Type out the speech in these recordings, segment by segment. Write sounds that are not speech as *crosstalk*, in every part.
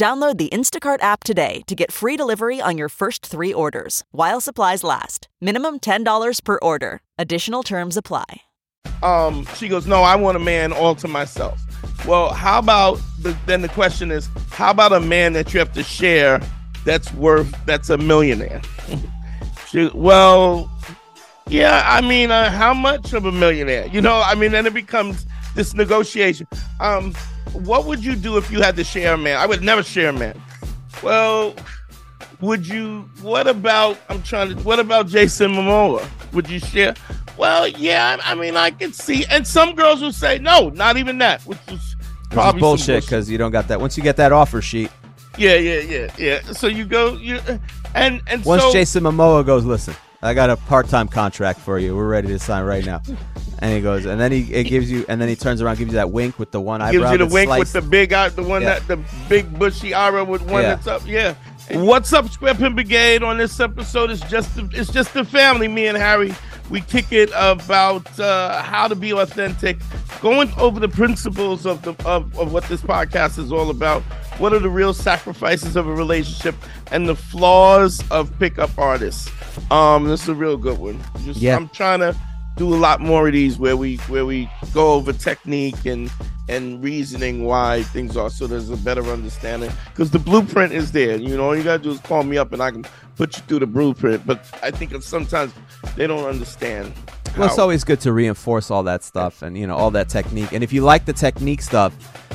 Download the Instacart app today to get free delivery on your first three orders while supplies last. Minimum $10 per order. Additional terms apply. Um, she goes, No, I want a man all to myself. Well, how about the, then the question is, how about a man that you have to share that's worth that's a millionaire? *laughs* she, well, yeah, I mean, uh, how much of a millionaire? You know, I mean, then it becomes this negotiation. Um, what would you do if you had to share a man? I would never share a man. Well, would you? What about? I'm trying to. What about Jason Momoa? Would you share? Well, yeah. I mean, I could see, and some girls will say no, not even that, which is probably bullshit because you don't got that. Once you get that offer sheet, yeah, yeah, yeah, yeah. So you go, you, and and once so, Jason Momoa goes, listen, I got a part-time contract for you. We're ready to sign right now. And he goes, and then he it gives you, and then he turns around, gives you that wink with the one eyebrow. Gives you the wink sliced. with the big eye, the one Yeah. that the big bushy eyebrow with one Yeah. that's up. Yeah. What's up, Square Pin Brigade? On this episode, it's just the, it's just the family. Me and Harry, we kick it about uh, how to be authentic, going over the principles of the of, of what this podcast is all about. What are the real sacrifices of a relationship and the flaws of pickup artists? Um, this is a real good one. Just, Yeah. I'm trying to do a lot more of these where we where we go over technique and and reasoning why things are so there's a better understanding because the blueprint is there you know all you gotta do is call me up and i can put you through the blueprint but i think sometimes they don't understand Well, it's always good to reinforce all that stuff and you know all that technique. And if you like the technique stuff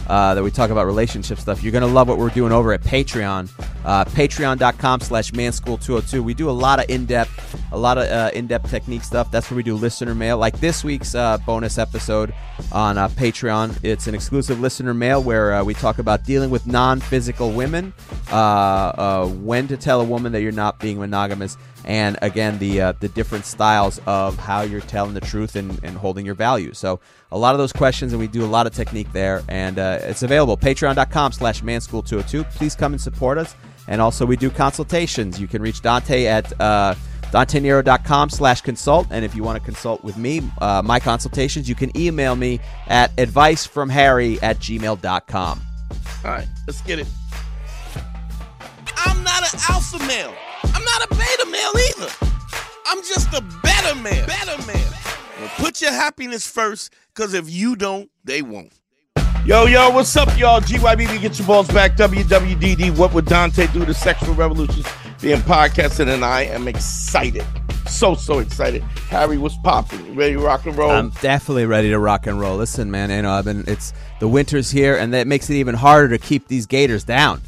uh, that we talk about relationship stuff, you're gonna love what we're doing over at Patreon. Uh, Patreon.com/slash Manschool202. We do a lot of in-depth, a lot of uh, in-depth technique stuff. That's where we do listener mail. Like this week's uh, bonus episode on uh, Patreon. It's an exclusive listener mail where uh, we talk about dealing with non-physical women, when to tell a woman that you're not being monogamous and again the uh, the different styles of how you're telling the truth and, and holding your value so a lot of those questions and we do a lot of technique there and uh, it's available. Patreon.com slash manschool202 please come and support us. And also we do consultations. You can reach dante at uh, DanteNero.com slash consult. And if you want to consult with me, uh, my consultations, you can email me at advicefromharry at gmail.com. all right let's get it. I'm not an alpha male i'm not a beta male either i'm just a better man better man well, put your happiness first because if you don't they won't Yo, yo, what's up, y'all? GYBB, get your balls back. WWDD, what would Dante do? to sexual revolutions being podcasted, and I am excited. So, so excited. Harry, what's popping? You ready to rock and roll? I'm definitely ready to rock and roll. Listen, man, you know, I've been it's the winter's here and that makes it even harder to keep these gators down.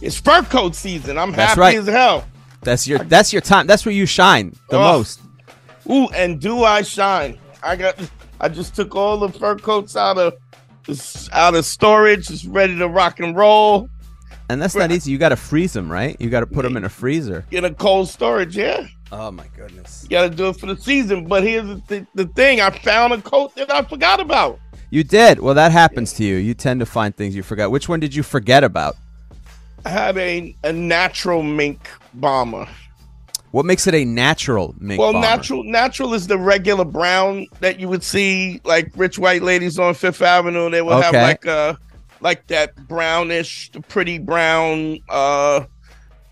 it's fur coat season. I'm That's happy right. as hell. That's your that's your time. That's where you shine the Oh. most. Ooh, and do I shine? I got. I just took all the fur coats out of out of storage. It's ready to rock and roll. And that's not easy. You got to freeze them, right? You got to put them in a freezer. In a cold storage, yeah. Oh my goodness. You got to do it for the season. But here's the, th- the thing: I found a coat that I forgot about. You did. Well, that happens to you. You tend to find things you forgot. Which one did you forget about? I had a a natural mink bomber. What makes it a natural mink well, bomber? natural natural is the regular brown that you would see like rich white ladies on Fifth Avenue. They will have like a like that brownish, pretty brown, uh,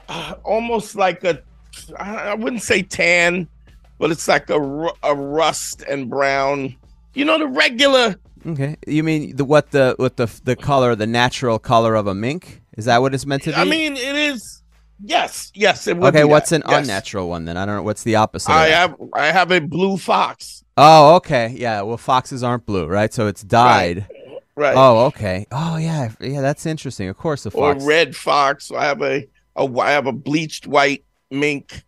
uh, almost like a I wouldn't say tan, but it's like a a rust and brown. You know the regular. Okay. You mean the what the what the the color, the natural color of a mink? Is that what it's meant to be? I mean, it is. Yes, yes. It would okay. What's that, an yes. unnatural one then? I don't know. What's the opposite? I have I have a blue fox. Oh, okay. Yeah. Well, foxes aren't blue, right? So it's dyed. Right. Oh, okay. Oh, yeah. Yeah, that's interesting. Of course, the or fox. red fox. I have a, a I have a bleached white mink,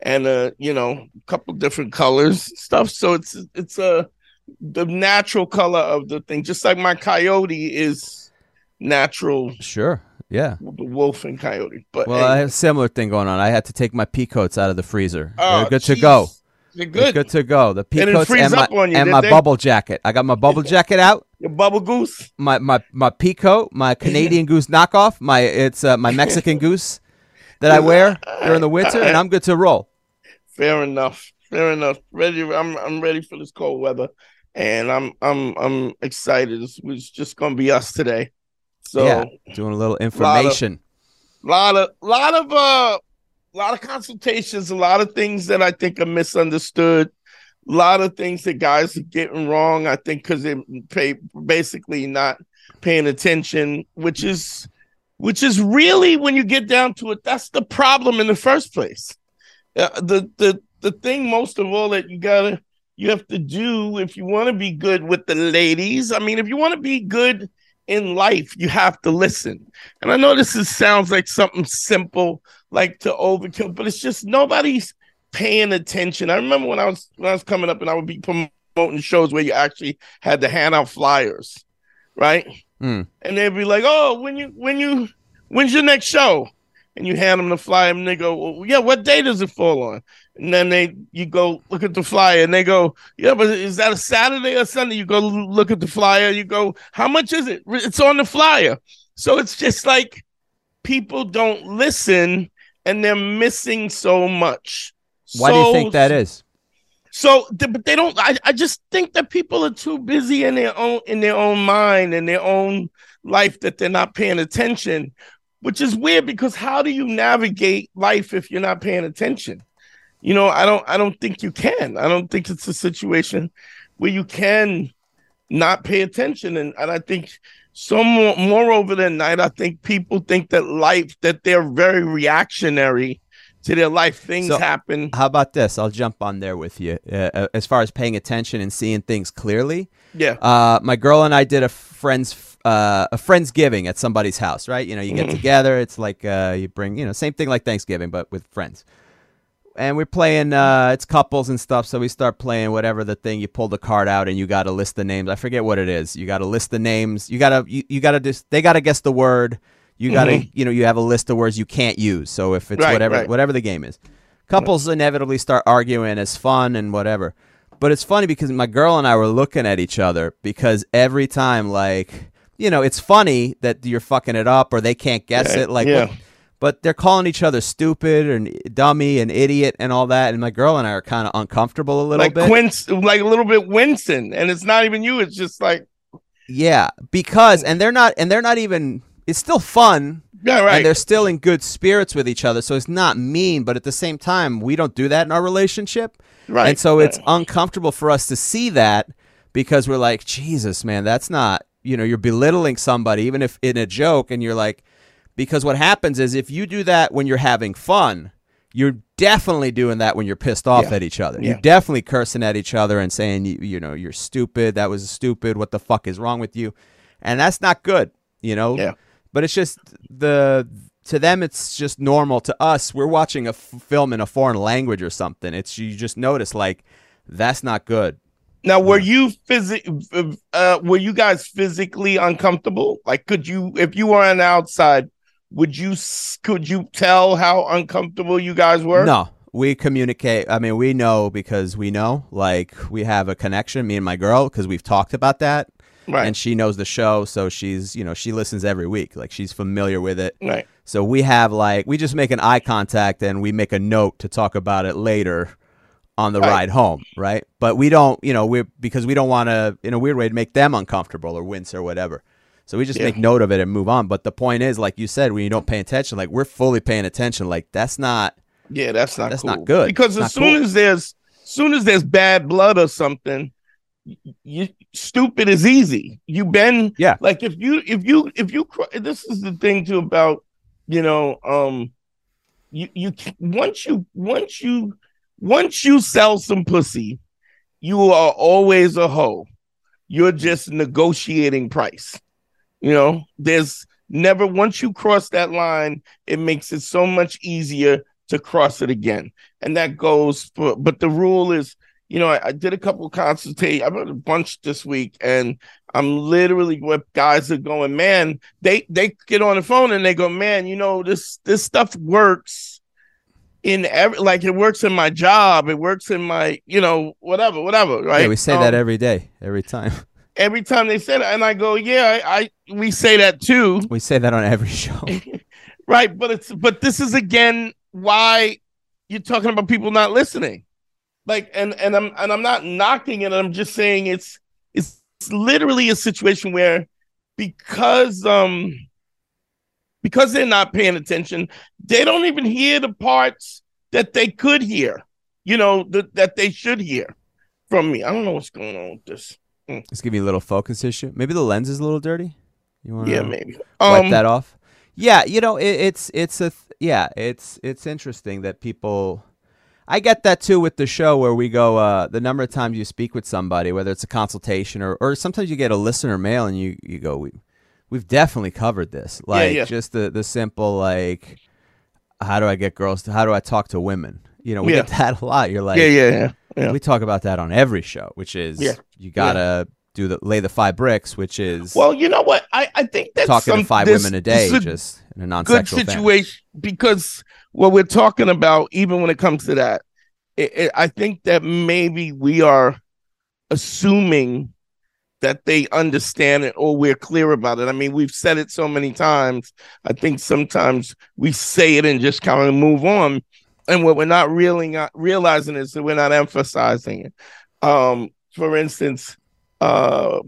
and a you know a couple different colors stuff. So it's it's a the natural color of the thing, just like my coyote is natural. Sure. Yeah. the wolf and coyote. But Well, I have a similar thing going on. I had to take my peacoats out of the freezer. oh, They're good to go. They're They're good. good to go. The didn't peacoats and my, you, and my bubble jacket. I got my bubble *laughs* jacket out. Your bubble goose. My my my peacoat, my Canadian goose knockoff. My it's uh, my Mexican *laughs* goose that I wear during the winter, and I'm good to roll. Fair enough. Fair enough. Ready. I'm I'm ready for this cold weather, and I'm I'm I'm excited. It's, it's just gonna be us today. So yeah, doing a little information. lot of lot of uh a lot of consultations a lot of things that i think are misunderstood a lot of things that guys are getting wrong i think because they pay basically not paying attention which is which is really when you get down to it that's the problem in the first place uh, the the the thing most of all that you gotta you have to do if you want to be good with the ladies i mean if you want to be good in life you have to listen and I know this is, sounds like something simple, like to overkill, but it's just nobody's paying attention. I remember when I was when I was coming up and I would be promoting shows where you actually had to hand out flyers, right? Mm. And they'd be like, "Oh, when you when you when's your next show?" And you hand them the flyer, and they go, well, "Yeah, what day does it fall on?" And then they you go look at the flyer, and they go, "Yeah, but is that a Saturday or Sunday?" You go look at the flyer, you go, "How much is it?" It's on the flyer. So it's just like people don't listen and they're missing so much. Why do you think that is? So, but they don't. I, I just think that people are too busy in their own in their own mind and their own life that they're not paying attention, which is weird because how do you navigate life if you're not paying attention? You know, I don't. I don't think you can. I don't think it's a situation where you can not pay attention, and and I think so more, moreover than that, I think people think that life that they're very reactionary to their life. Things So- happen. How about this? I'll jump on there with you. Uh, uh, as far as paying attention and seeing things clearly, Yeah. uh, my girl and I did a friends uh, a friendsgiving at somebody's house. Right? You know, you get Mhm. together. It's like uh, you bring you know same thing like Thanksgiving, but with friends. And we're playing. Uh, it's couples and stuff. So we start playing whatever the thing. You pull the card out and you got to list the names. I forget what it is. You got to list the names. You gotta you, you gotta just they gotta guess the word. You gotta Mhm. you know you have a list of words you can't use. So if it's Right, whatever right. whatever the game is, couples inevitably start arguing as fun and whatever. But it's funny because my girl and I were looking at each other because every time, like, you know, it's funny that you're fucking it up or they can't guess Yeah, it. Like, yeah. what- but they're calling each other stupid and dummy and idiot and all that. And my girl and I are kind of uncomfortable a little like bit. Quince, like a little bit wincing. and it's not even you. It's just like, yeah, because and they're not and they're not even. It's still fun yeah, right. and they're still in good spirits with each other. So it's not mean, but at the same time, we don't do that in our relationship. right. And so it's right. uncomfortable for us to see that because we're like, Jesus, man, that's not, you know, you're belittling somebody, even if in a joke, and you're like, because what happens is if you do that when you're having fun, you're definitely doing that when you're pissed off Yeah. at each other. Yeah. You're definitely cursing at each other and saying, you, you know, you're stupid. That was stupid. What the fuck is wrong with you? And that's not good, you know? Yeah. But it's just the to them it's just normal. To us, we're watching a f- film in a foreign language or something. It's you just notice like that's not good. Now, were you physic? Uh, were you guys physically uncomfortable? Like, could you, if you were on the outside, would you could you tell how uncomfortable you guys were? No, we communicate. I mean, we know because we know. Like we have a connection, me and my girl, because we've talked about that, right, and she knows the show, so she's you know she listens every week. Like she's familiar with it. right, So we have like we just make an eye contact and we make a note to talk about it later on the Right. ride home, right? But we don't, you know, we because we don't want to in a weird way to make them uncomfortable or wince or whatever. So we just Yeah. make note of it and move on. But the point is, like you said, when you don't pay attention, like we're fully paying attention. Like that's not yeah, that's not That's cool. not good. because It's as soon cool. as there's as soon as there's bad blood or something, you stupid is easy. You been Yeah. like if you if you if you this is the thing too about you know um you you once you once you once you sell some pussy, you are always a hoe. You're just negotiating price. You know, there's never once you cross that line, it makes it so much easier to cross it again. And that goes for but the rule is you know, I, I did a couple consultations. I've had a bunch this week, and I'm literally with guys that going, man, they they get on the phone and they go, man, you know, this this stuff works in every like it works in my job, it works in my, you know, whatever, whatever, right? Yeah, we say Um, that every day, every time. *laughs* every time they say that, and I go, yeah, I, I we say that too, We say that on every *laughs* show. *laughs* right? But it's but this is again why you're talking about people not listening, like, and and I'm and I'm not knocking it. I'm just saying it's it's literally a situation where because um because they're not paying attention, they don't even hear the parts that they could hear, you know, that that they should hear from me. I don't know what's going on with this. Let's give you a little focus issue. Maybe the lens is a little dirty. You want to Yeah, maybe. wipe Um, that off? Yeah, you know, it, it's it's a th- yeah, it's it's interesting that people. I get that too with the show where we go. Uh, the number of times you speak with somebody, whether it's a consultation or or sometimes you get a listener mail and you you go, we we've definitely covered this. Like yeah. just the the simple like, how do I get girls? to How do I talk to women? You know, we Yeah. get that a lot. You're like, yeah, yeah, yeah. yeah. we talk about that on every show, which is Yeah. you gotta do the lay the five bricks, which is Well, you know what? I, I think that's talking some, to five this- women a day, is just in a non-sexual situation because what we're talking about, even when it comes to that, it, it, I think that maybe we are assuming that they understand it or we're clear about it. I mean, we've said it so many times. I think sometimes we say it and just kind of move on. And what we're not really realizing is that we're not emphasizing it. Um, for instance, uh,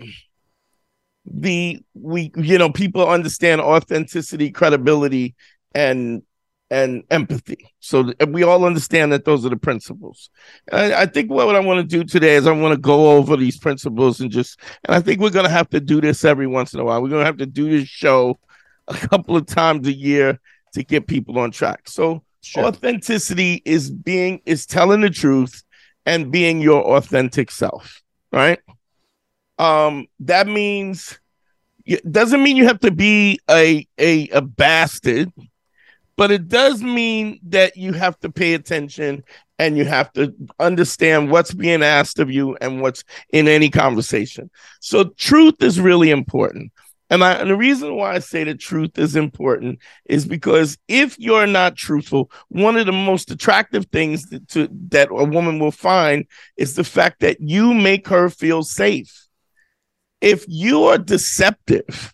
the we you know people understand authenticity, credibility, and and empathy. So we all understand that those are the principles. I, I think what I want to do today is I want to go over these principles and just and I think we're gonna have to do this every once in a while. We're gonna have to do this show a couple of times a year to get people on track. So Sure. authenticity is being is telling the truth and being your authentic self, right? Um that means it doesn't mean you have to be a a a bastard, but it does mean that you have to pay attention and you have to understand what's being asked of you and what's in any conversation. So truth is really important. And, I, and the reason why I say the truth is important is because if you're not truthful, one of the most attractive things that, to, that a woman will find is the fact that you make her feel safe. If you are deceptive,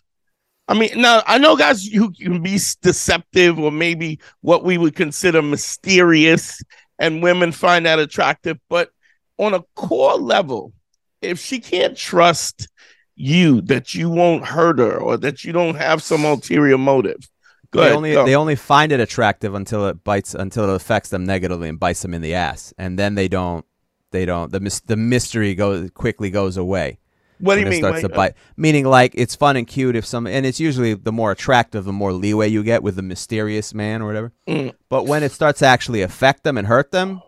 I mean, now I know guys who can be deceptive or maybe what we would consider mysterious, and women find that attractive. But on a core level, if she can't trust you that you won't hurt her or that you don't have some ulterior motive, go they ahead. only go. they only find it attractive until it bites until it affects them negatively and bites them in the ass, and then they don't they don't the mys- the mystery goes quickly goes away. What do you mean? starts Wait, to bite. Meaning, like it's fun and cute if some, and it's usually the more attractive, the more leeway you get with the mysterious man or whatever. Mm. But when it starts to actually affect them and hurt them,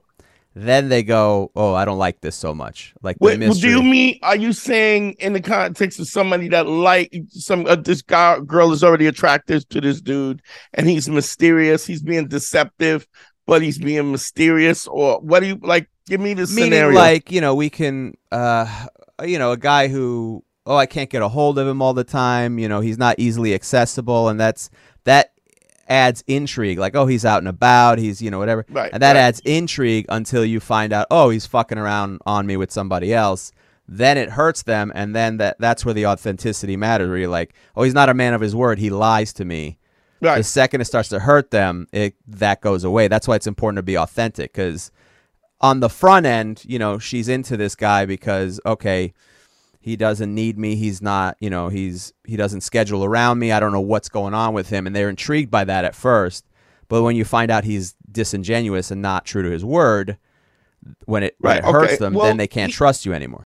then they go, "Oh, I don't like this so much." Like Wait, do you mean are you saying in the context of somebody that like some uh, this guy girl is already attracted to this dude and he's mysterious, he's being deceptive, but he's being mysterious, or what do you like? Give me the meaning scenario. like you know we can, uh, Uh, you know, a guy who oh I can't get a hold of him all the time. You know, he's not easily accessible, and that's that adds intrigue. Like oh he's out and about, he's you know whatever. Right, and that right. adds intrigue until you find out, oh, he's fucking around on me with somebody else. Then it hurts them, and then that that's where the authenticity matters. Where you're like, oh, he's not a man of his word. He lies to me. right. The second it starts to hurt them, it that goes away. That's why it's important to be authentic. Because on the front end, you know, she's into this guy because okay, he doesn't need me. He's not, you know, he's he doesn't schedule around me. I don't know what's going on with him, and they're intrigued by that at first. But when you find out he's disingenuous and not true to his word, when it when Right, it hurts okay. them, Well, then they can't he- trust you anymore.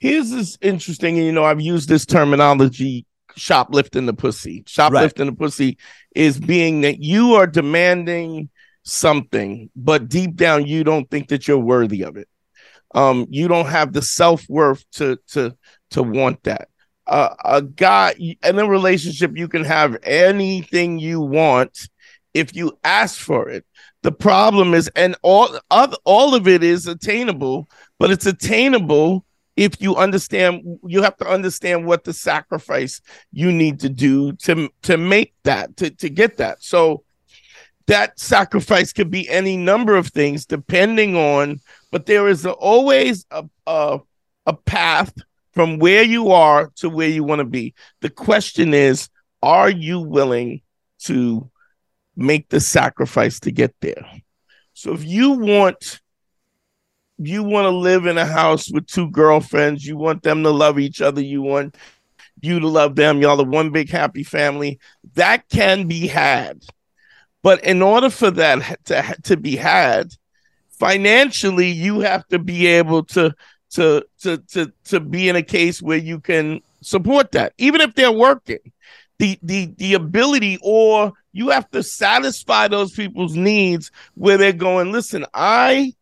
Here's this interesting, and you know, I've used this terminology shoplifting the pussy. Shoplifting the pussy is being that you are demanding something, but deep down you don't think that you're worthy of it. Um, you don't have the self-worth to to to want that. Uh, a guy in a relationship, you can have anything you want if you ask for it. The problem is, and all all of it is attainable, but it's attainable if you understand. You have to understand what the sacrifice you need to do to to make that to to get that. So that sacrifice could be any number of things depending on, but there is always a, a a path from where you are to where you want to be. The question is, are you willing to make the sacrifice to get there. So if you want you want to live in a house with two girlfriends, you want them to love each other, you want you to love them, y'all are one big happy family, that can be had. But in order for that to, to be had, financially, you have to be able to to to to to be in a case where you can support that, even if they're working. The the the ability or you have to satisfy those people's needs where they're going listen i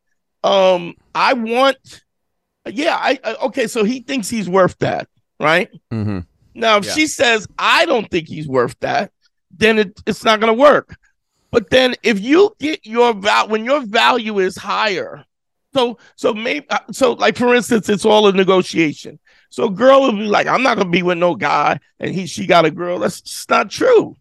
um i want yeah i, I okay so he thinks he's worth that right Mm-hmm. now if Yeah. she says i don't think he's worth that then it, it's not going to work but then if you get your val when your value is higher so so maybe uh, so like for instance it's all a negotiation so a girl will be like i'm not to be with no guy and he she got a girl that's just not true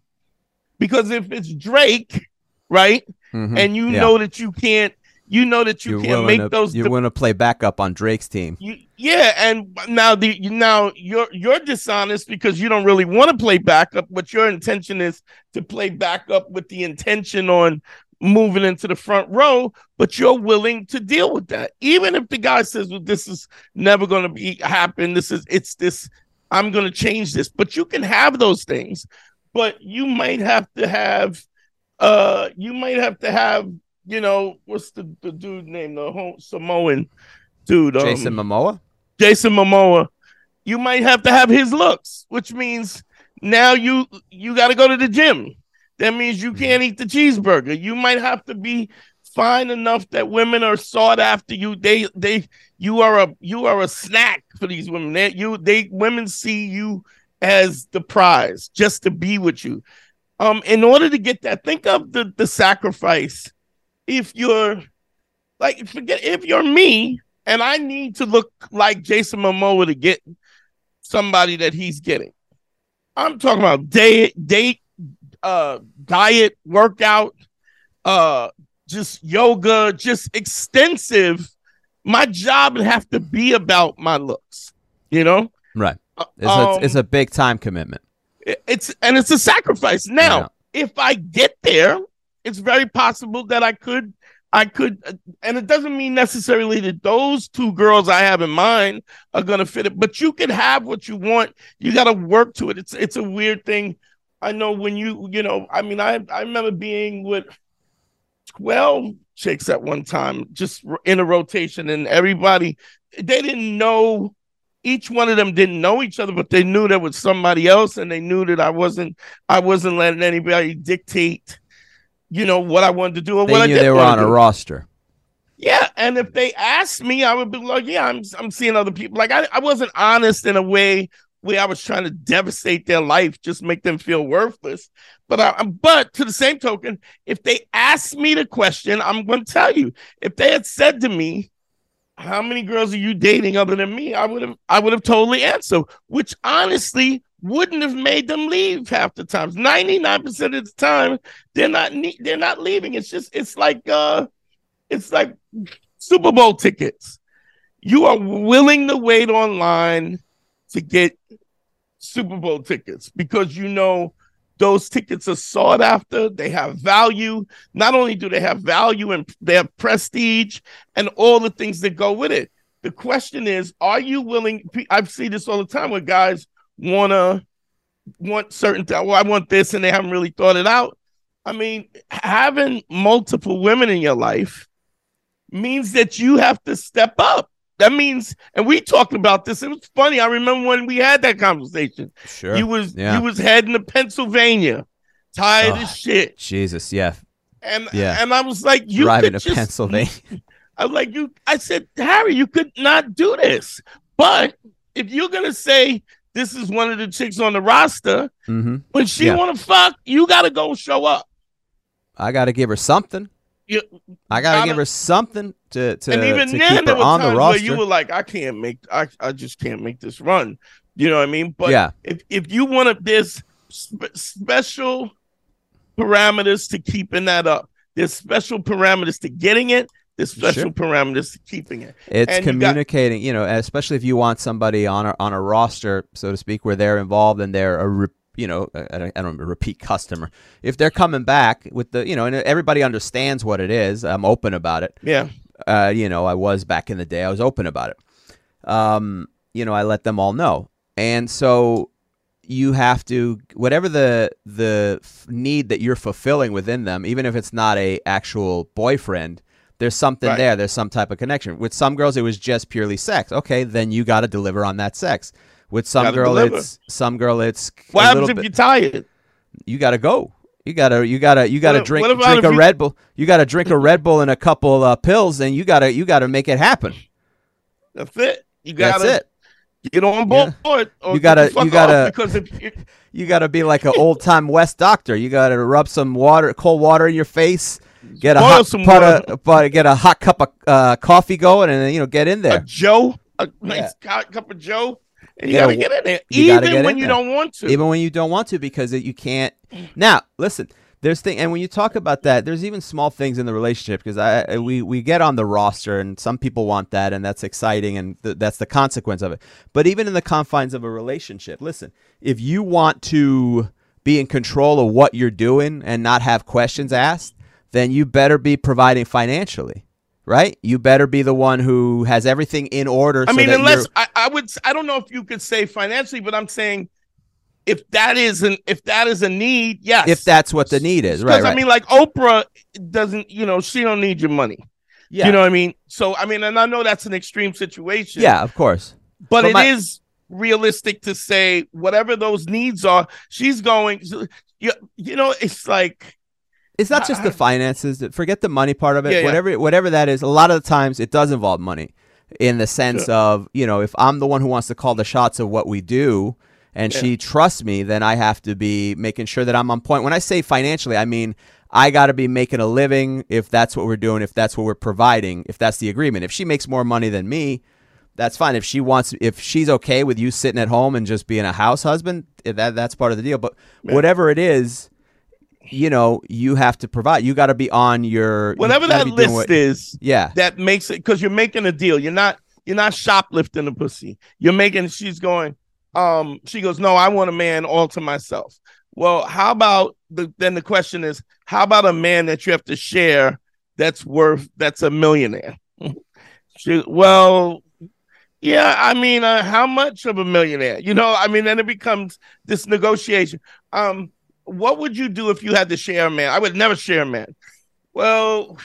because if it's Drake, right, Mhm. and you Yeah. know that you can't, you know that you you're can't make to, those. You're de- willing to play backup on Drake's team. you, yeah, and now the now you're you're dishonest because you don't really want to play backup, but your intention is to play backup with the intention on moving into the front row, but you're willing to deal with that, even if the guy says, "Well, this is never going to be happen. This is it's this. I'm going to change this." But you can have those things, but you might have to have, uh, you might have to have, you know, what's the the dude name, the Samoan dude, um, Jason Momoa. Jason Momoa, you might have to have his looks, which means now you you got to go to the gym. That means you can't eat the cheeseburger. You might have to be fine enough that women are sought after you. They they you are a you are a snack for these women. They, you they women see you as the prize just to be with you. Um, in order to get that, think of the the sacrifice. If you're like forget if you're me and I need to look like Jason Momoa to get somebody that he's getting. I'm talking about date, date, uh, diet, workout, uh, just yoga, just extensive. My job would have to be about my looks, you know. Right. Uh, It's, a, um, it's a big time commitment. it's and it's a sacrifice. Now, if I get there, it's very possible that I could, I could, and it doesn't mean necessarily that those two girls I have in mind are gonna fit it. But you can have what you want. You got to work to it. It's it's a weird thing. I know when you you know. I mean, I I remember being with twelve chicks at one time, just in a rotation, and everybody they didn't know each one of them didn't know each other, but they knew there was somebody else, and they knew that I wasn't I wasn't letting anybody dictate, you know, what I wanted to do or They what I knew didn't they were on a do. roster. Yeah, and if they asked me, I would be like, "Yeah, I'm I'm seeing other people." Like I, I wasn't honest in a way where I was trying to devastate their life, just make them feel worthless. But I, but to the same token, if they asked me the question, I'm going to tell you. If they had said to me, "How many girls are you dating other than me?" I would have I would have totally answered, which honestly wouldn't have made them leave half the times. Ninety nine percent of the time, they're not ne- they're not leaving. It's just it's like uh, it's like Super Bowl tickets. You are willing to wait online to get Super Bowl tickets because you know those tickets are sought after. They have value. Not only do they have value and they have prestige and all the things that go with it. The question is, are you willing? I've seen this all the time with guys wanna want certain. Th- well, I want this, and they haven't really thought it out. I mean, having multiple women in your life means that you have to step up. that means, and we talked about this. It was funny. I remember when we had that conversation. Sure. You was Yeah. you was heading to Pennsylvania, tired Oh, as shit, Jesus, yeah. and yeah. and I was like, you Driving to just, Pennsylvania. *laughs* I was like, you. I said, Harry, you could not do this. But if you're gonna say this is one of the chicks on the roster, hmm when she Yeah. want to fuck, you gotta go show up. I got to give her something. You, I got to Gotta- give her something to to, and even to then, keep her there were on the times where you were like, I can't make, I, I just can't make this run. You know what I mean? But yeah, if if you want to, there's spe- special parameters to keeping that up. There's special parameters to getting it. There's special Sure. parameters to keeping it. it's and you got- communicating. You know, especially if you want somebody on a on a roster, so to speak, where they're involved and they're a re- you know I I don't repeat customer. If they're coming back with the you know, and everybody understands what it is. I'm open about it. Yeah, uh, you know, I was back in the day. I was open about it. Um, you know, I let them all know, and so you have to whatever the the f- need that you're fulfilling within them, even if it's not a actual boyfriend. There's something Right. there. There's some type of connection. With some girls, it was just purely sex. Okay, then you got to deliver on that sex. With some Gotta girl, deliver. it's some girl, it's what happens if bit- you're tired? you gotta go. You gotta, you gotta, you gotta What- drink, what drink a Red Bull. You gotta drink a Red Bull and a couple uh, pills, and you gotta, you gotta make it happen. That's it. You gotta That's it. get on board. Or You gotta- you gotta- because if you, *laughs* You gotta be like an old time West doctor. You gotta rub some water, cold water in your face. Get a hot pot of, get a hot cup of uh, coffee going, and then you know get in there. a. Joe, a nice cu- cup of Joe, and you Yeah, gotta get in there, even when you there. don't want to. even when you don't want to because it, you can't now listen there's thing and when you talk about that there's even small things in the relationship because I, I- we we get on the roster and some people want that and that's exciting and th- that's the consequence of it but even in the confines of a relationship listen if you want to be in control of what you're doing and not have questions asked then you better be providing financially right you better be the one who has everything in order I so mean, unless I, I would, I don't know if you could say financially, but I'm saying if that is an if that is a need, yes. if that's what the need is right, because right. I mean, like Oprah doesn't, you know, she don't need your money. yeah. You know what I mean? So I mean, and I know that's an extreme situation. yeah of course but, But it is my- realistic to say whatever those needs are, she's going. You, you know, it's like It's not just the finances. Forget the money part of it. Yeah, yeah. Whatever, whatever that is. A lot of the times, it does involve money, in the sense of you know, if I'm the one who wants to call the shots of what we do, and Yeah. she trusts me, then I have to be making sure that I'm on point. When I say financially, I mean I got to be making a living if that's what we're doing, if that's what we're providing, if that's the agreement. If she makes more money than me, that's fine. If she wants, if she's okay with you sitting at home and just being a house husband, eh, that that's part of the deal. But whatever it is, you know, you have to provide. You got to be on your you whatever that list what- is. Yeah, that makes it because you're making a deal. You're not you're not shoplifting the pussy. You're making. She's going. Um. She goes. No, I want a man all to myself. Well, how about the? Then the question is, how about a man that you have to share that's worth that's a millionaire? *laughs* she, well, yeah. I mean, uh, how much of a millionaire? You know, I mean, then it becomes this negotiation. Um. What would you do if you had to share a man? I would never share a man. Well,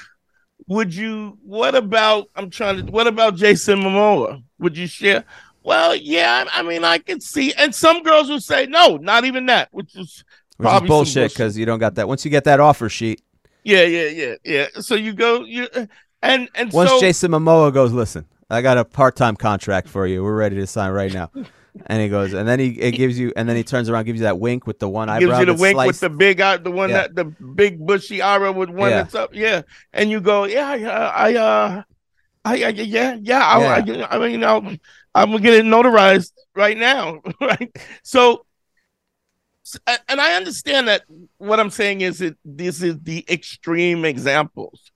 would you what about i'm trying to what about jason momoa would you share well yeah i mean i could see and some girls will say no not even that which is which is bullshit bullshit. because you don't got that. Once you get that offer sheet, yeah yeah yeah yeah so you go you and and once so Jason Momoa goes, listen, I got a part time contract for you. We're ready to sign right now. *laughs* And he goes, and then he it gives you, and then he turns around, gives you that wink with the one gives eyebrow. you the wink with the big eye the one Yeah. that the big bushy eyebrow with one Yeah. that's up yeah and you go yeah yeah i uh I, I yeah yeah I, Yeah. I, I mean I'll, i'm gonna get it notarized right now *laughs* right so and i understand that what i'm saying is that this is the extreme examples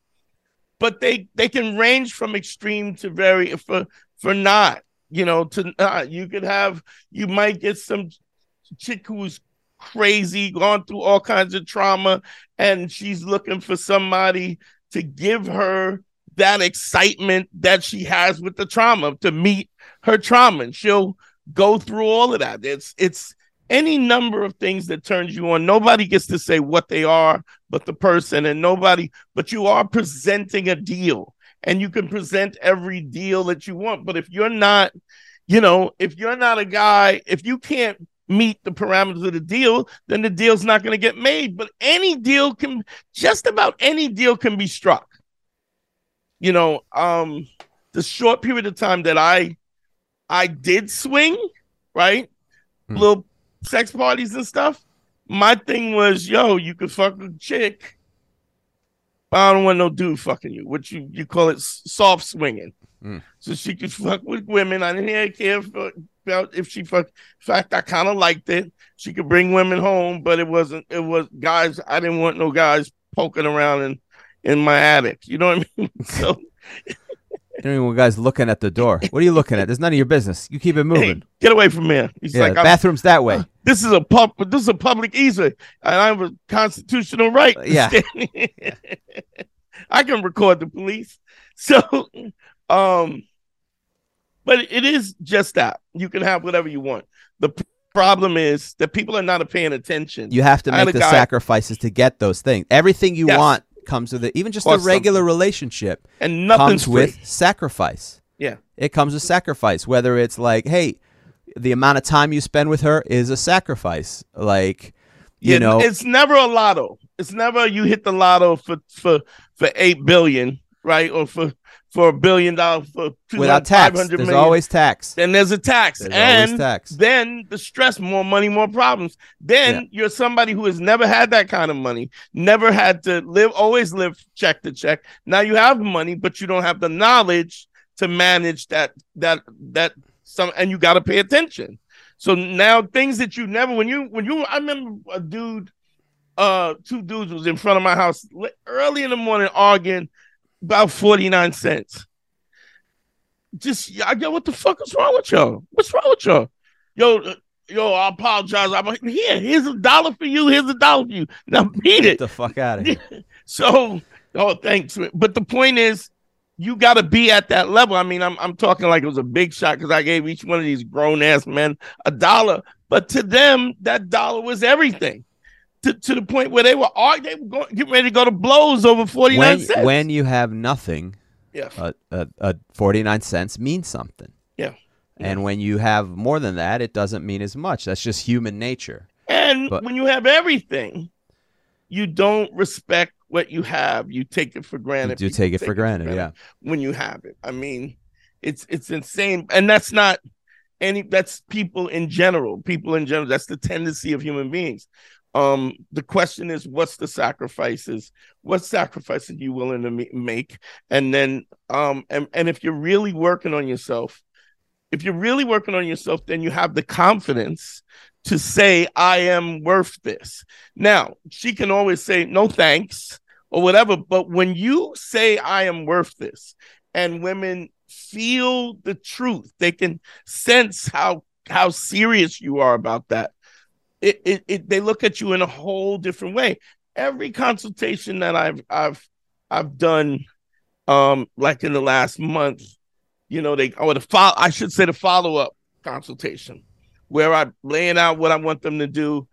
but they they can range from extreme to very for for not you know to not you could have you might get some chick who's crazy gone through all kinds of trauma and she's looking for somebody to give her that excitement that she has with the trauma to meet her trauma. And she'll go through all of that. It's it's any number of things that turns you on. Nobody gets to say what they are but the person and nobody but you are presenting a deal and you can present every deal that you want. But if you're not, you know, if you're not a guy, if you can't meet the parameters of the deal, then the deal's not going to get made. But any deal can, just about any deal can be struck. You know, um, the short period of time that I, I did swing, right, Hmm. little sex parties and stuff. My thing was, yo, you could fuck a chick. I don't want no dude fucking you. What you you call it soft swinging. Mm. So she could fuck with women. I didn't really care if, about if she fuck. In fact, I kind of liked it. She could bring women home, but it wasn't. It was guys. I didn't want no guys poking around in in my attic. You know what I mean? *laughs* So Don't even guys looking at the door. What are you looking at? There's none of your business. You keep it hey, moving. get away from me. He's yeah, like, bathroom's that way. *gasps* this is a pub. This is a public easement, and I have a constitutional right. to Yeah. *laughs* I can record the police. *laughs* So, um, but it is just that you can have whatever you want. The problem is that people are not paying attention. You have to make the guy- sacrifices to get those things. Everything you Yes. want comes with it. Even just a regular relationship and nothing's comes free. with sacrifice. yeah. It comes with sacrifice. Whether it's like, hey, the amount of time you spend with her is a sacrifice. Like, you Yeah, know, it's never a lotto. It's never you hit the lotto for for for eight billion, right? Or for for a billion dollars for without tax. There's million. always tax. then there's a tax There's and tax. then the stress more money more problems then Yeah. you're somebody who has never had that kind of money never had to live always live check to check now you have money but you don't have the knowledge to manage that that that some and you got to pay attention so now things that you never when you when you i remember a dude uh two dudes was in front of my house early in the morning arguing about 49 cents just I go, what the fuck is wrong with y'all? What's wrong with y'all? Yo, uh, yo, I apologize. I'm like, here, here's a dollar for you. Here's a dollar for you. Now beat Get it. the fuck out of here. *laughs* So, oh, thanks. But the point is, you got to be at that level. I mean, I'm I'm talking like it was a big shot because I gave each one of these grown ass men a dollar, but to them, that dollar was everything. To, to the point where they were arg- they were going, getting ready to go to blows over 49 when, cents. when you have nothing, yeah. a, a, a 49 cents means something. Yeah. And when you have more than that, it doesn't mean as much. That's just human nature. And But- when you have everything, you don't respect what you have. You take it for You granted. do People take it for granted, yeah. When you have it, I mean, it's it's insane, and that's not any. That's people in general. People in general. That's the tendency of human beings. Um, the question is, what's the sacrifices? What sacrifices are you willing to make? And then, um, and and if you're really working on yourself, if you're really working on yourself, then you have the confidence to say, I am worth this. Now, she can always say, no thanks, or whatever. But when you say, I am worth this, and women feel the truth, they can sense how how serious you are about that. It, it, it they look at you in a whole different way. Every consultation that I've I've I've done um like in the last month, you know, they or the follow I should say the follow-up consultation where I'm laying out what I want them to do.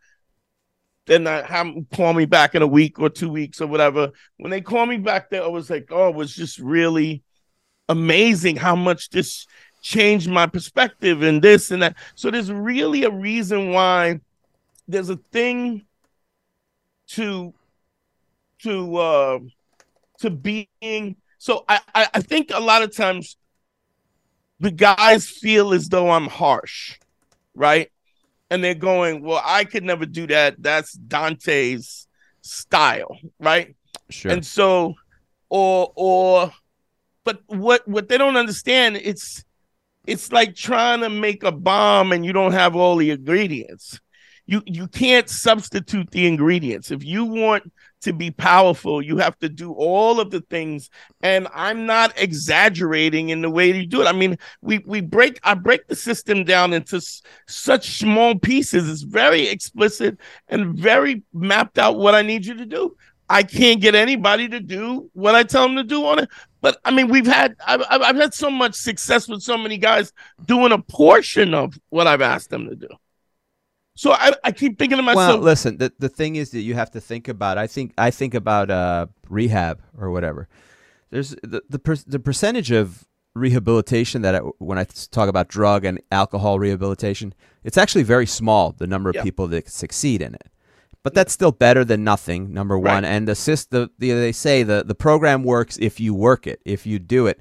Then I have them call me back in a week or two weeks or whatever. When they call me back there, I was like, oh, it was just really amazing how much this changed my perspective and this and that. So there's really a reason why there's a thing to to uh to being so I, I I think a lot of times the guys feel as though I'm harsh, right? And they're going, Well, I could never do that. That's Dante's style, right? Sure. And so, or or, but what what they don't understand, it's it's like trying to make a bomb and you don't have all the ingredients. You you can't substitute the ingredients. If you want to be powerful, you have to do all of the things. And I'm not exaggerating in the way you do it. I mean, we we break I break the system down into s- such small pieces. It's very explicit and very mapped out what I need you to do. I can't get anybody to do what I tell them to do on it. But I mean, we've had I've, I've I've had so much success with so many guys doing a portion of what I've asked them to do. So I, I keep thinking to myself. well, listen. The the thing is that you have to think about. I think I think about uh, rehab or whatever. there's the the, per, the percentage of rehabilitation that I, when I talk about drug and alcohol rehabilitation, it's actually very small. The number of Yeah. people that succeed in it, but that's still better than nothing. Number one, Right. and the, sys- the the they say the the program works if you work it, if you do it.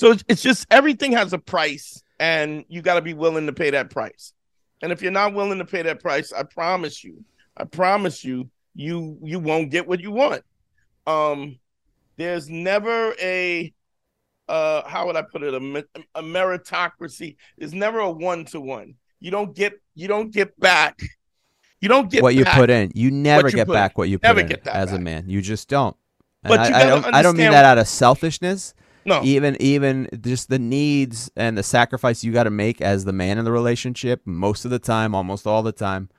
So it's, it's just everything has a price, and you got to be willing to pay that price. And if you're not willing to pay that price, I promise you, I promise you, you you won't get what you want. Um, there's never a uh, how would I put it? A, a meritocracy. There's never a one to one. You don't get you don't get back. You don't get what you put in, you never you get back in. what you put Never in get that as a man. You just don't. And But I, I don't. I don't mean that out of selfishness. No, even even just the needs and the sacrifice you got to make as the man in the relationship most of the time almost all the time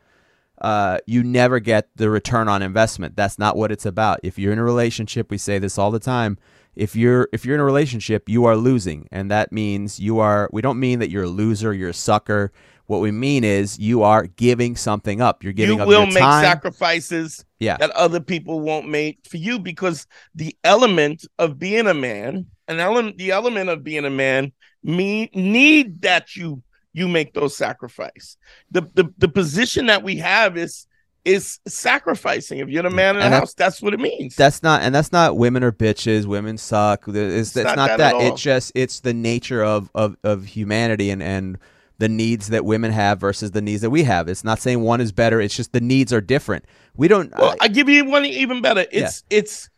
uh, you never get the return on investment. That's not what it's about. If you're in a relationship we say this all the time if you're if you're in a relationship you are losing. And that means you are we don't mean that you're a loser you're a sucker. What we mean is you are giving something up. You're giving up the bigger. you up will make time. sacrifices yeah. that other people won't make for you because the element of being a man an element the element of being a man me need that you you make those sacrifice. The, the the position that we have is is sacrificing. If you're the man in the And house that's what it means. That's not and that's not women are bitches women suck. It's, it's, not not, that that, it's just it's the nature of, of of humanity and and the needs that women have versus the needs that we have. It's not saying one is better. It's just the needs are different. We don't well I- i give you one even better. It's it's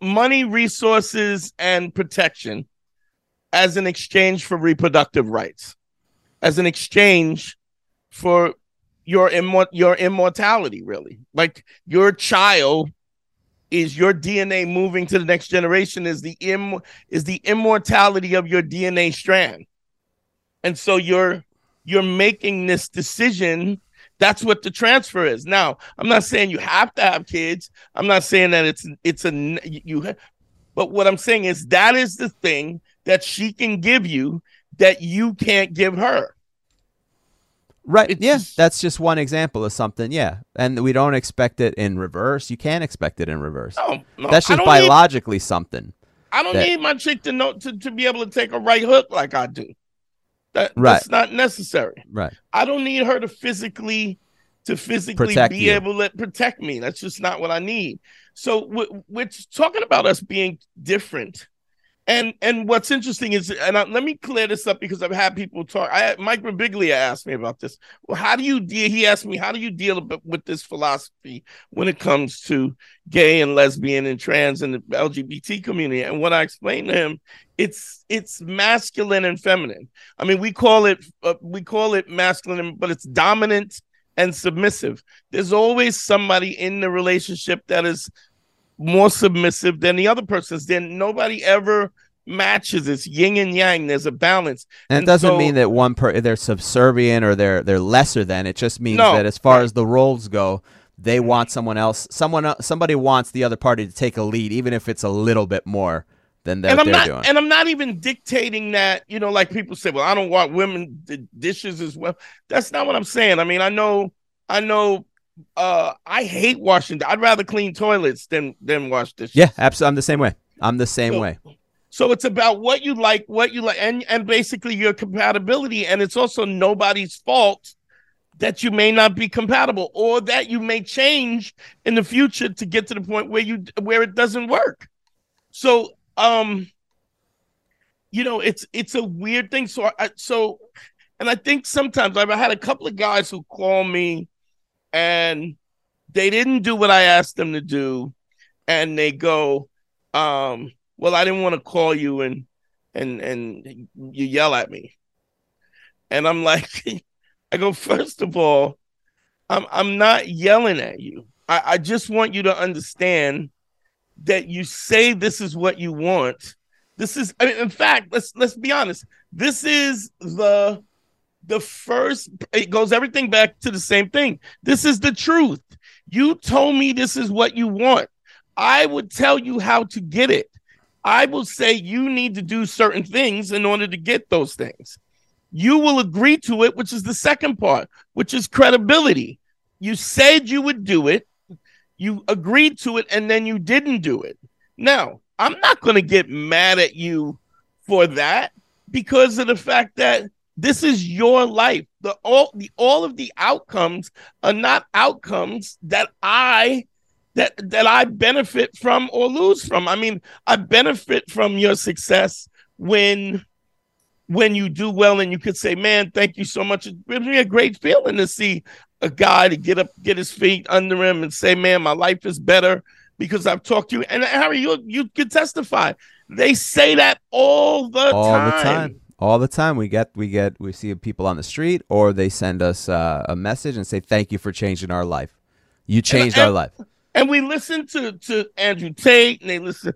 money resources and protection as an exchange for reproductive rights as an exchange for your immor- your immortality really. Like your child is your dna moving to the next generation is the Im- is the immortality of your dna strand. And so you're you're making this decision that's what the transfer is. Now i'm not saying you have to have kids. I'm not saying that it's it's a you but what i'm saying is that is the thing that she can give you that you can't give her. Right. It's yeah. that's just one example of something. Yeah. And we don't expect it in reverse. You can't expect it in reverse. No, no that's just don't need- biologically something I don't that- need my chick to know to, to be able to take a right hook like I do. That, Right. That's not necessary. right I don't need her to physically to physically Protect be you. able to protect me. That's just not what I need. So we're, we're talking about us being different. And and what's interesting is, and I, let me clear this up because I've had people talk. I Mike Birbiglia asked me about this. Well, how do you deal? He asked me, how do you deal with this philosophy when it comes to gay and lesbian and trans and the LGBT community? And what I explained to him, it's it's masculine and feminine. I mean, we call it uh, we call it masculine, but it's dominant and submissive. There's always somebody in the relationship that is more submissive than the other person's. Then nobody ever matches. It's yin and yang. There's a balance. and, And it doesn't so- mean that one per they're subservient or they're they're lesser than it just means No, that as far right. as the roles go they want someone else someone somebody wants the other party to take a lead even if it's a little bit more than they're, and I'm not, doing and I'm not even dictating that. You know, like people say, "Well, I don't want women d- dishes as well." That's not what I'm saying. I mean, I know, I know. Uh, I hate washing. I'd rather clean toilets than than wash dishes. yeah absolutely i'm the same way i'm the same So- way So it's about what you like, what you like, and and basically your compatibility. And it's also nobody's fault that you may not be compatible or that you may change in the future to get to the point where you where it doesn't work. So um you know it's it's a weird thing so I so and I think sometimes I've had a couple of guys who call me and they didn't do what I asked them to do and they go um well I didn't want to call you and and and you yell at me. And I'm like *laughs* I go first of all I'm I'm not yelling at you. I, I just want you to understand that you say this is what you want. This is, I mean, in fact, let's let's be honest. This is the the first. It goes everything back to the same thing. This is the truth. You told me this is what you want. I would tell you how to get it. I will say you need to do certain things in order to get those things. You will agree to it, which is the second part, which is credibility. You said you would do it, you agreed to it, and then you didn't do it. Now, I'm not going to get mad at you for that because of the fact that this is your life. The all the all of the outcomes are not outcomes that I that that I benefit from or lose from. I mean, I benefit from your success when when you do well and you could say, "Man, thank you so much." It gives me a great feeling to see a guy to get up, get his feet under him, and say, "Man, my life is better because I've talked to you." And Harry, you you can testify. They say that all the all time. the time all the time we get we get we see people on the street or they send us uh, a message and say thank you for changing our life you changed and, our life and we listen to to andrew tate and they listen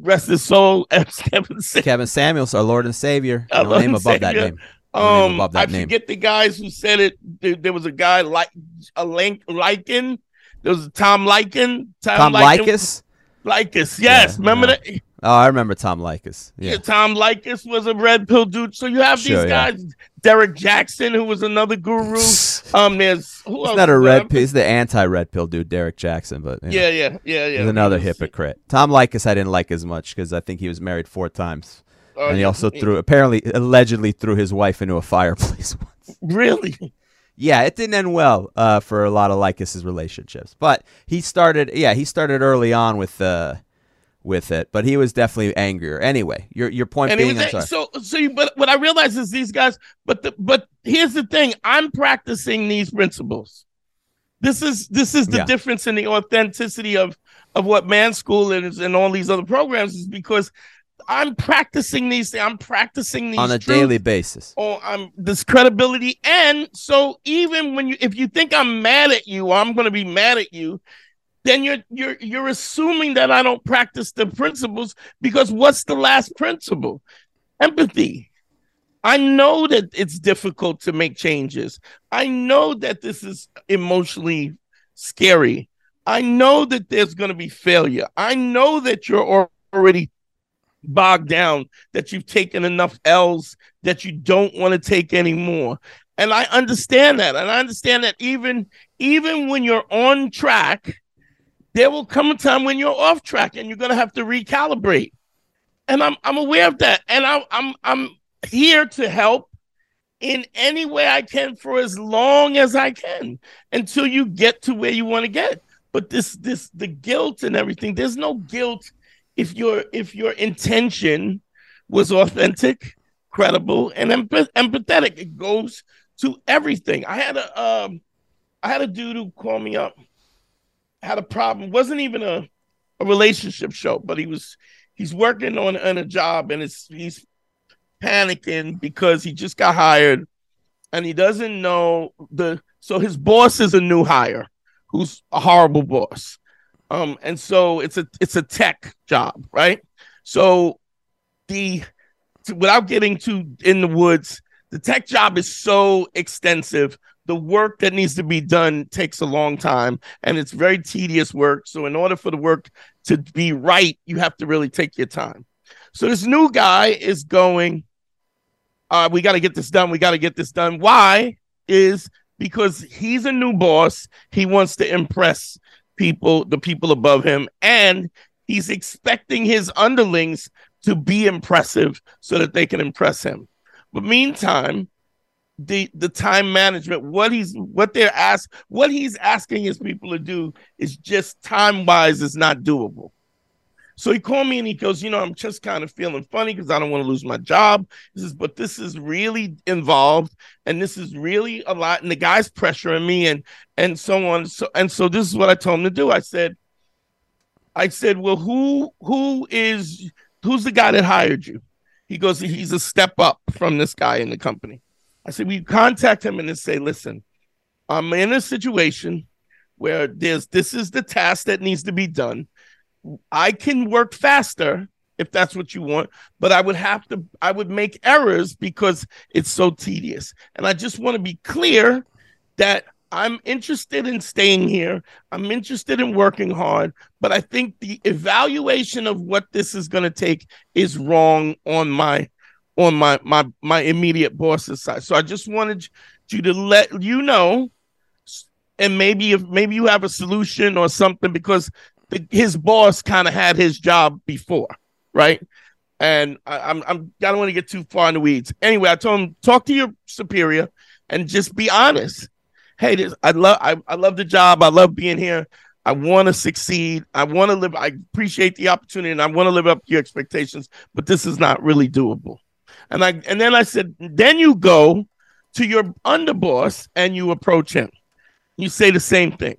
rest his soul *laughs* kevin, kevin samuels our lord and savior no name above that name no um, name that I name. forget the guys who said it. There, there was a guy like a link Lycan. There was Tom Lycan. Tom, Tom Leykis. Leykis, yes. Yeah, Remember that? Oh, I remember Tom Leykis. Yeah. yeah. Tom Leykis was a red pill dude. So you have sure, these guys, yeah. Derrick Jaxn, who was another guru. *laughs* um, there's who He's not a red pill. He's the anti-red pill dude, Derrick Jaxn. But you know, yeah, yeah, yeah, yeah. He's another hypocrite. Tom Leykis, I didn't like as much because I think he was married four times, uh, and he also threw, apparently, allegedly threw his wife into a fireplace *laughs* once. Really? yeah, it didn't end well uh, for a lot of Leykis's relationships. But he started, yeah, he started early on with uh, with it, but he was definitely angrier. Anyway, your your point and being, was, so so. You, but what I realize is these guys. But the, but here's the thing: I'm practicing these principles. This is this is the yeah. difference in the authenticity of of what Man School is and all these other programs is because I'm practicing these things. I'm practicing these on a daily basis. Oh, I'm um, this credibility, and so even when you, if you think I'm mad at you, I'm going to be mad at you. Then you're you're you're assuming that I don't practice the principles because what's the last principle? Empathy. I know that it's difficult to make changes. I know that this is emotionally scary. I know that there's going to be failure. I know that you're already bogged down, that you've taken enough L's that you don't want to take anymore. And I understand that. And I understand that even even when you're on track, there will come a time when you're off track and you're going to have to recalibrate. And I'm I'm aware of that. And I'm I'm I'm here to help in any way I can for as long as I can until you get to where you want to get. But this this the guilt and everything, there's no guilt if your if your intention was authentic, credible, and empath- empathetic. It goes to everything. I had a um, I had a dude who called me up, had a problem. Wasn't even a a relationship show, but he was he's working on, on a job and it's he's panicking because he just got hired and he doesn't know the so his boss is a new hire who's a horrible boss um, and so it's a it's a tech job, right? So the without getting too in the woods, the tech job is so extensive. The work that needs to be done takes a long time and it's very tedious work. So, in order for the work to be right, you have to really take your time. So, this new guy is going, uh, we got to get this done. We got to get this done. Why? Is because he's a new boss. He wants to impress people, the people above him, and he's expecting his underlings to be impressive so that they can impress him. But meantime, the the time management, what he's what they're asked, what he's asking his people to do is just time wise is not doable. So he called me and he goes, you know, I'm just kind of feeling funny because I don't want to lose my job. He says, but this is really involved and this is really a lot. And the guy's pressuring me and and so on. So and so this is what I told him to do. I said, I said, well, who who is who's the guy that hired you? He goes, he's a step up from this guy in the company. I said, we contact him and say, listen, I'm in a situation where there's this is the task that needs to be done I can work faster if that's what you want, but I would have to I would make errors because it's so tedious. And I just want to be clear that I'm interested in staying here. I'm interested in working hard, but I think the evaluation of what this is going to take is wrong on my on my my my immediate boss's side. So I just wanted you to let you know and maybe if maybe you have a solution or something because the, his boss kind of had his job before, right? And I, I'm I'm I don't want to get too far in the weeds. Anyway, I told him talk to your superior and just be honest. Hey, this I love I, I love the job. I love being here. I want to succeed. I want to live. I appreciate the opportunity, and I want to live up to your expectations. But this is not really doable. And I and then I said, then you go to your underboss and you approach him. You say the same thing.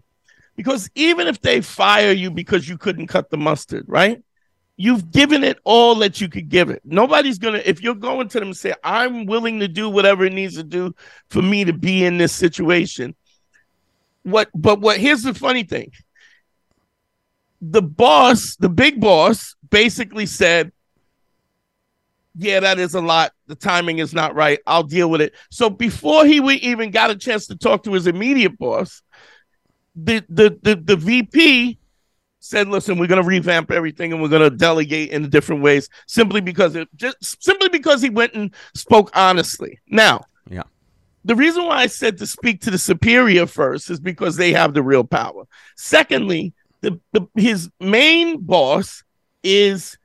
Because even if they fire you because you couldn't cut the mustard, right? You've given it all that you could give it. Nobody's gonna, if you're going to them and say, I'm willing to do whatever it needs to do for me to be in this situation. What, but what, here's the funny thing the boss, the big boss, basically said, yeah, that is a lot. The timing is not right. I'll deal with it. So before he even got a chance to talk to his immediate boss, the the the, the VP said, "Listen, we're going to revamp everything and we're going to delegate in different ways, simply because it just simply because he went and spoke honestly." Now, yeah, the reason why I said to speak to the superior first is because they have the real power. Secondly, the, the his main boss is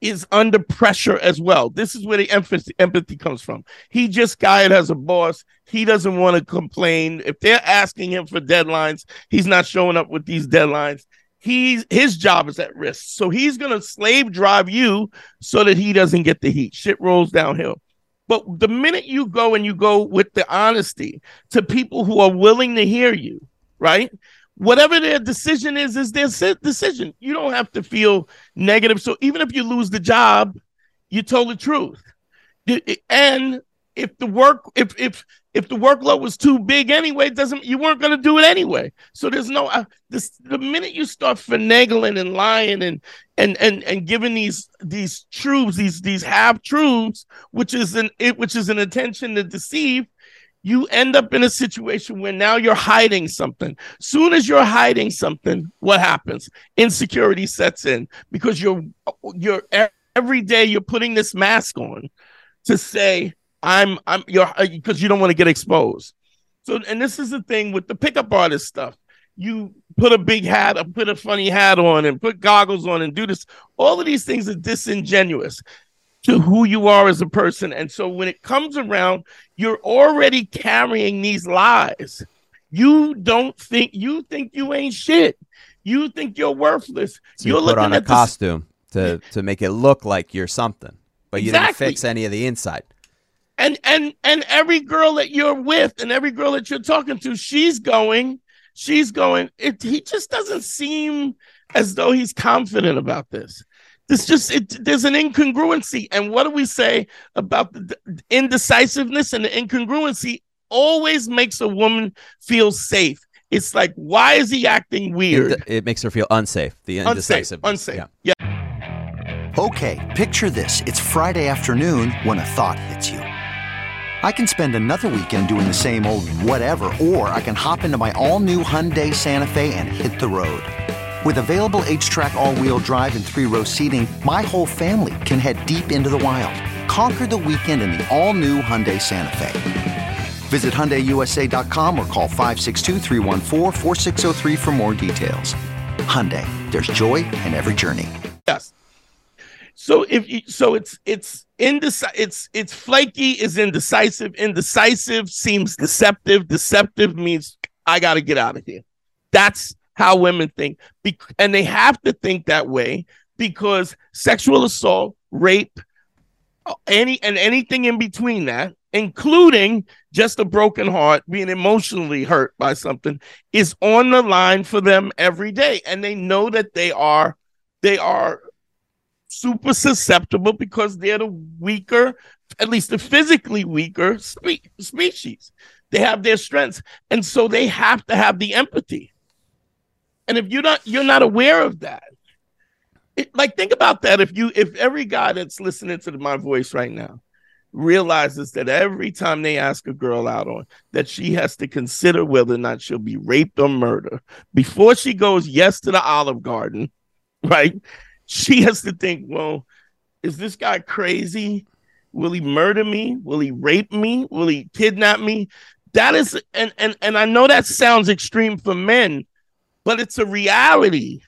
is under pressure as well. This is where the empathy, empathy comes from. He just got it as a boss. He doesn't want to complain. If they're asking him for deadlines, he's not showing up with these deadlines. He's his job is at risk. So he's gonna slave drive you so that he doesn't get the heat. Shit rolls downhill. But the minute you go and you go with the honesty to people who are willing to hear you, right? Whatever their decision is, is their decision. You don't have to feel negative. So even if you lose the job, you told the truth. And if the work, if if if the workload was too big anyway, doesn't you weren't going to do it anyway. So there's no uh, this. The minute you start finagling and lying and and and and giving these these truths, these these half truths, which is an it which is an intention to deceive, you end up in a situation where now you're hiding something. Soon as you're hiding something, what happens? Insecurity sets in because you're you're every day you're putting this mask on to say I'm I'm you're uh, because you don't want to get exposed. So and this is the thing with the pickup artist stuff. You put a big hat, uh, put a funny hat on, and put goggles on, and do this. All of these things are disingenuous to who you are as a person. And so when it comes around, you're already carrying these lies. You don't think you think you ain't shit. You think you're worthless. So you're you put on a costume to to make it look like you're something, but you exactly. didn't fix any of the inside. And and and every girl that you're with, and every girl that you're talking to, she's going, she's going. It, he just doesn't seem as though he's confident about this. This just it, there's an incongruency, and what do we say about the indecisiveness and the incongruency? Always makes a woman feel safe. It's like, why is he acting weird? It, makes her feel unsafe. The indecisiveness. Unsafe. unsafe. Yeah. yeah. Okay, picture this: it's Friday afternoon when a thought hits you. I can spend another weekend doing the same old whatever, or I can hop into my all-new Hyundai Santa Fe and hit the road. With available H-Track all-wheel drive and three-row seating, my whole family can head deep into the wild. Conquer the weekend in the all-new Hyundai Santa Fe. Visit HyundaiUSA.com or call 562 for more details. Hyundai, there's joy in every journey. Yes. So if you, so it's it's indecisive it's it's flaky is indecisive indecisive seems deceptive deceptive means I got to get out of here. That's how women think. Be- and they have to think that way because sexual assault, rape, any and anything in between that, including just a broken heart, being emotionally hurt by something, is on the line for them every day. And they know that they are they are super susceptible because they're the weaker, at least the physically weaker spe- species. They have their strengths. And so they have to have the empathy. And if you're not you're not aware of that, it, like think about that. If you, if every guy that's listening to my voice right now realizes that every time they ask a girl out on that she has to consider whether or not she'll be raped or murdered before she goes yes to the olive garden *laughs* right? She has to think well is this guy crazy? Will he murder me? Will he rape me? Will he kidnap me? That is and and and i know that sounds extreme for men but it's a reality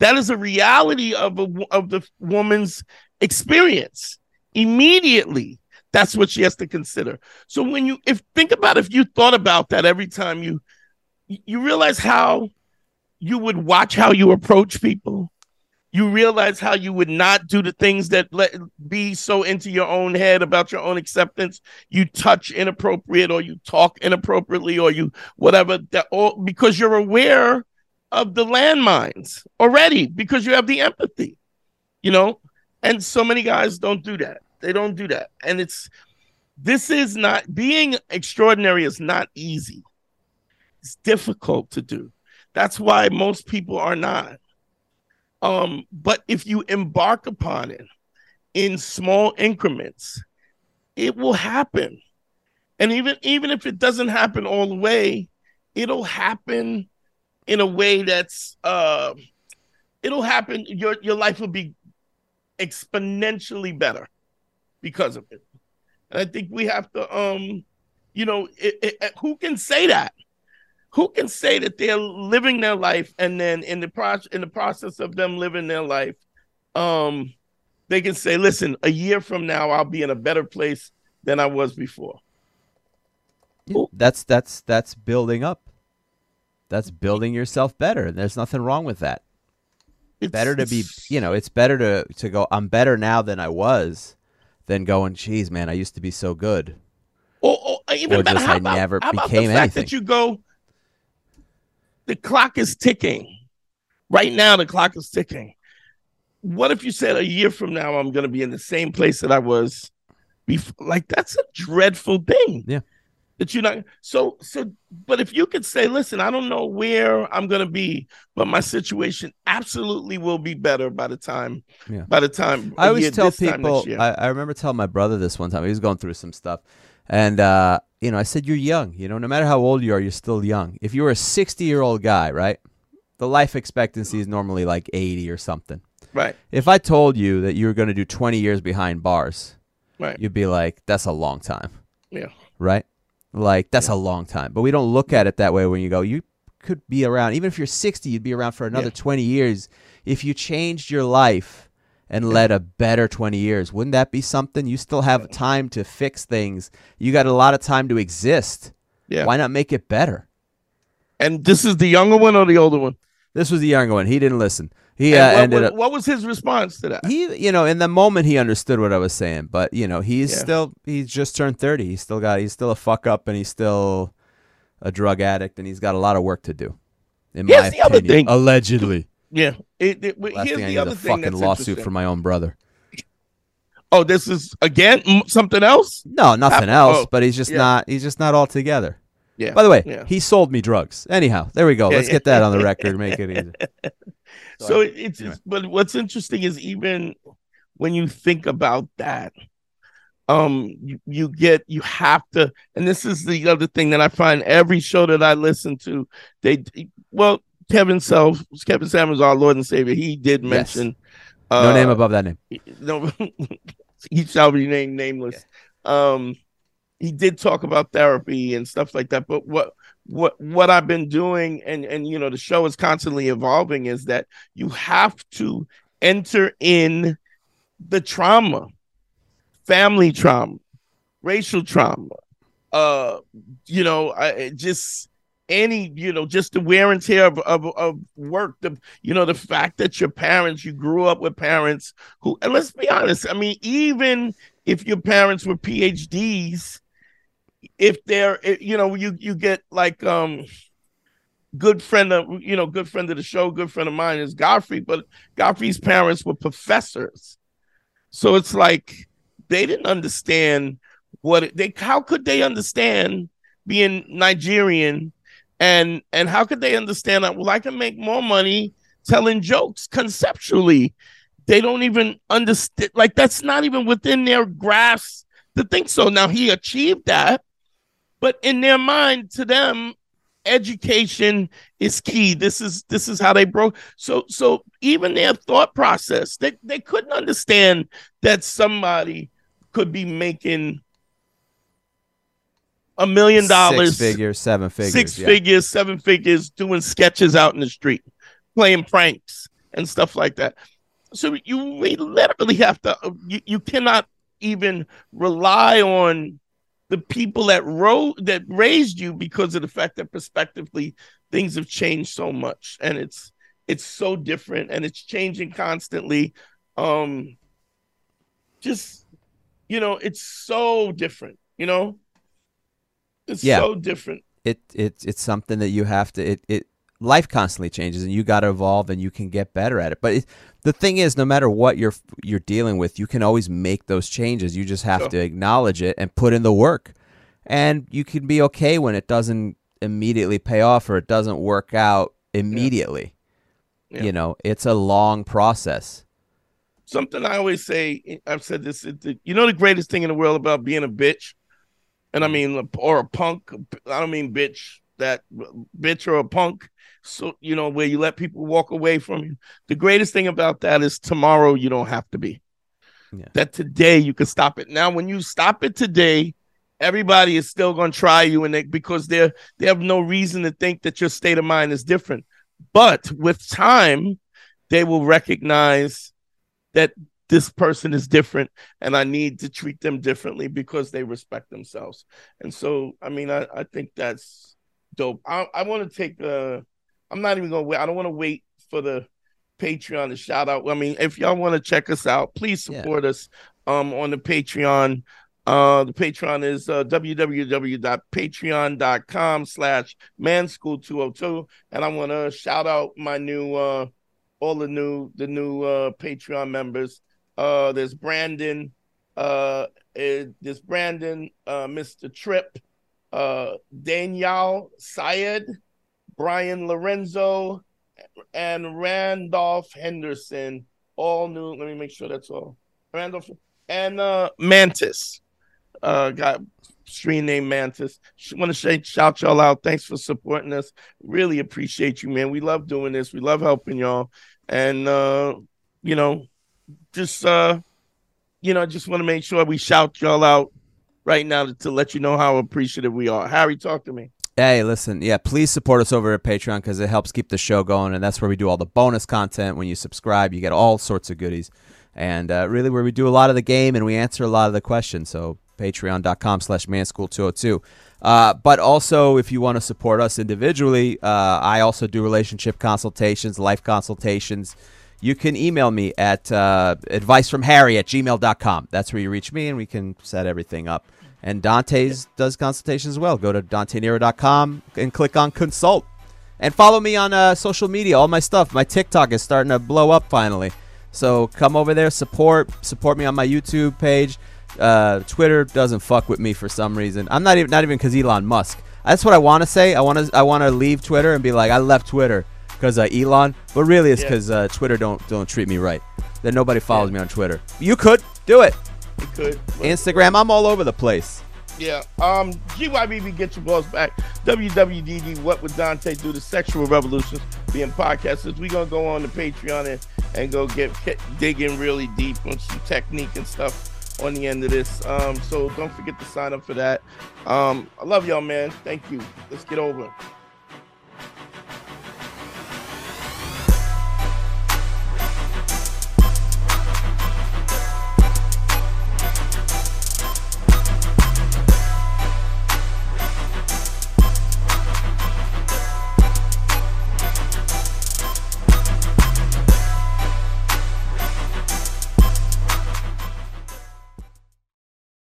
that is a reality of a, of the woman's experience immediately that's what she has to consider. So when you if think about if you thought about that every time you you realize how you would watch how you approach people. You realize how you would not do the things that let be so into your own head about your own acceptance. You touch inappropriate or you talk inappropriately or you whatever that or because you're aware of the landmines already because you have the empathy. You know, and so many guys don't do that. They don't do that. And it's this is not being extraordinary is not easy. It's difficult to do. That's why most people are not. Um, but if you embark upon it in small increments, it will happen. And even even if it doesn't happen all the way, it'll happen in a way that's uh it'll happen your your life will be exponentially better because of it. And I think we have to, um, you know, it, it, who can say that? Who can say that they're living their life and then in the process in the process of them living their life, um, they can say, "Listen, a year from now, I'll be in a better place than I was before." That's that's that's building up. That's building yourself better. And there's nothing wrong with that. It's better to be, you know, it's better to to go. I'm better now than I was than going, geez, man, I used to be so good. Or, or even or better, just I about, never how about became the fact anything. that you go, the clock is ticking. Right now, the clock is ticking. What if you said a year from now I'm going to be in the same place that I was before? Like that's a dreadful thing. Yeah. That you're not so so. But if you could say, listen, I don't know where I'm going to be, but my situation absolutely will be better by the time. Yeah. By the time i always year- tell people. I, I remember telling my brother this one time. He was going through some stuff, and uh, you know, I said, "You're young. You know, no matter how old you are, you're still young. If you were a 60 year old guy, right, the life expectancy is normally like 80 or something. right. If I told you that you were going to do 20 years behind bars, Right. you'd be like, "That's a long time." Yeah. right? Like that's a long time. But we don't look at it that way when you go, you could be around even if you're 60, you'd be around for another Yeah. 20 years if you changed your life and led a better 20 years. Wouldn't that be something? You still have time to fix things. You got a lot of time to exist. Yeah. Why not make it better? And this is the younger one or the older one? This was the younger one. He didn't listen. He uh, what, ended what, up what was his response to that? he you know in the moment he understood what i was saying but you know he's Yeah. still he's just turned 30 he's still got he's still a fuck up and he's still a drug addict and he's got a lot of work to do in Here's my the other opinion thing. allegedly Yeah. It, it, last here's thing the need other a thing fucking lawsuit for my own brother Oh, this is again something else. no nothing else oh, but he's just yeah. not he's just not all together Yeah. by the way yeah. he sold me drugs anyhow there we go Yeah, let's yeah. get that on the *laughs* record make it easy so it, it's, anyway. it's but what's interesting is even when you think about that, um, you, you get you have to, and this is the other thing that I find every show that I listen to, they well Kevin Self, Kevin Samuels, our Lord and Savior, he did Yes. mention no uh, name above that name *laughs* no *laughs* he shall be named nameless um he did talk about therapy and stuff like that but what what what i've been doing and and you know the show is constantly evolving is that you have to enter in the trauma family trauma racial trauma uh you know I, just any you know just the wear and tear of, of, of work the you know the fact that your parents you grew up with parents who and let's be honest i mean even if your parents were phds if they're eh, you know you you get like um good friend of you know good friend of the show good friend of mine is godfrey but godfrey's parents were professors so it's like they didn't understand what it, they how could they understand being nigerian and and how could they understand that well i can make more money telling jokes conceptually they don't even understand. Like that's not even within their grasp to think so. Now he achieved that, but in their mind, to them, education is key. This is this is how they broke. So so even their thought process, they they couldn't understand that somebody could be making a million dollars, six figures, seven figures, six yeah. figures, seven figures, doing sketches out in the street, playing pranks and stuff like that. So you we literally have to. You, you cannot even rely on the people that wrote that raised you because of the fact that prospectively things have changed so much and it's it's so different and it's changing constantly. Um, just you know, it's so different. You know, it's Yeah. so different. it it it's something that you have to it it life constantly changes and you got to evolve and you can get better at it but it, the thing is no matter what you're you're dealing with you can always make those changes you just have Sure. to acknowledge it and put in the work and you can be okay when it doesn't immediately pay off or it doesn't work out immediately Yeah. you know it's a long process something I always say. Eh, I've said this. You know the greatest thing in the world about being a bitch, and I mm. mean, or a punk. I don't mean bitch that bitch or a punk. So you know where you let people walk away from you. The greatest thing about that is tomorrow you don't have to be. Yeah. That today you can stop it. Now, when you stop it today, everybody is still going to try you, and they, because they're they have no reason to think that your state of mind is different. But with time, they will recognize that this person is different and I need to treat them differently because they respect themselves. And so, I mean, I, I think that's dope. I, I want to take uh I'm not even gonna wait. I don't want to wait for the Patreon to shout out. I mean, if y'all want to check us out, please Yeah. support us um on the Patreon. Uh the Patreon is uh www.patreon.com slash manschool202. And I want to shout out my new uh all the new the new uh Patreon members. Uh there's Brandon, uh eh, there's Brandon, uh Mr. Tripp, uh Danielle Syed, Brian Lorenzo, and Randolph Henderson. All new. Let me make sure that's all. Randolph and uh Mantis. Uh got stream name Mantis. Want to say shout y'all out. Thanks for supporting us. Really appreciate you, man. We love doing this. We love helping y'all. And uh, you know, just uh, you know, just want to make sure we shout y'all out right now to, to let you know how appreciative we are. Harry, talk to me. Hey, listen, yeah, please support us over at Patreon because it helps keep the show going, and that's where we do all the bonus content. When you subscribe, you get all sorts of goodies, and uh, really where we do a lot of the game and we answer a lot of the questions. So patreon.com slash manschool202. Uh, but also, if you want to support us individually, uh, I also do relationship consultations, life consultations. You can email me at uh, advicefromharry at gmail.com. That's where you reach me, and we can set everything up. And Dante's does consultations as well. Go to dantenero.com and click on consult. And follow me on uh, social media. All my stuff. My TikTok is starting to blow up finally. So come over there, support support me on my YouTube page. Uh, Twitter doesn't fuck with me for some reason. I'm not even not even because Elon Musk. That's what I want to say. I want to I want to leave Twitter and be like I left Twitter because uh, Elon, but really it's Yeah. because uh, Twitter don't don't treat me right. That nobody follows me on Twitter. You could do it. We could. Instagram, I'm all over the place. Yeah. Um, GYBB Get Your Balls Back. WWDD What Would Dante Do? The Sexual Revolutions being podcasters. we going to go on the Patreon and, and go get, get dig in really deep on some technique and stuff on the end of this. Um, so don't forget to sign up for that. Um, I love y'all, man. Thank you. Let's get over. it.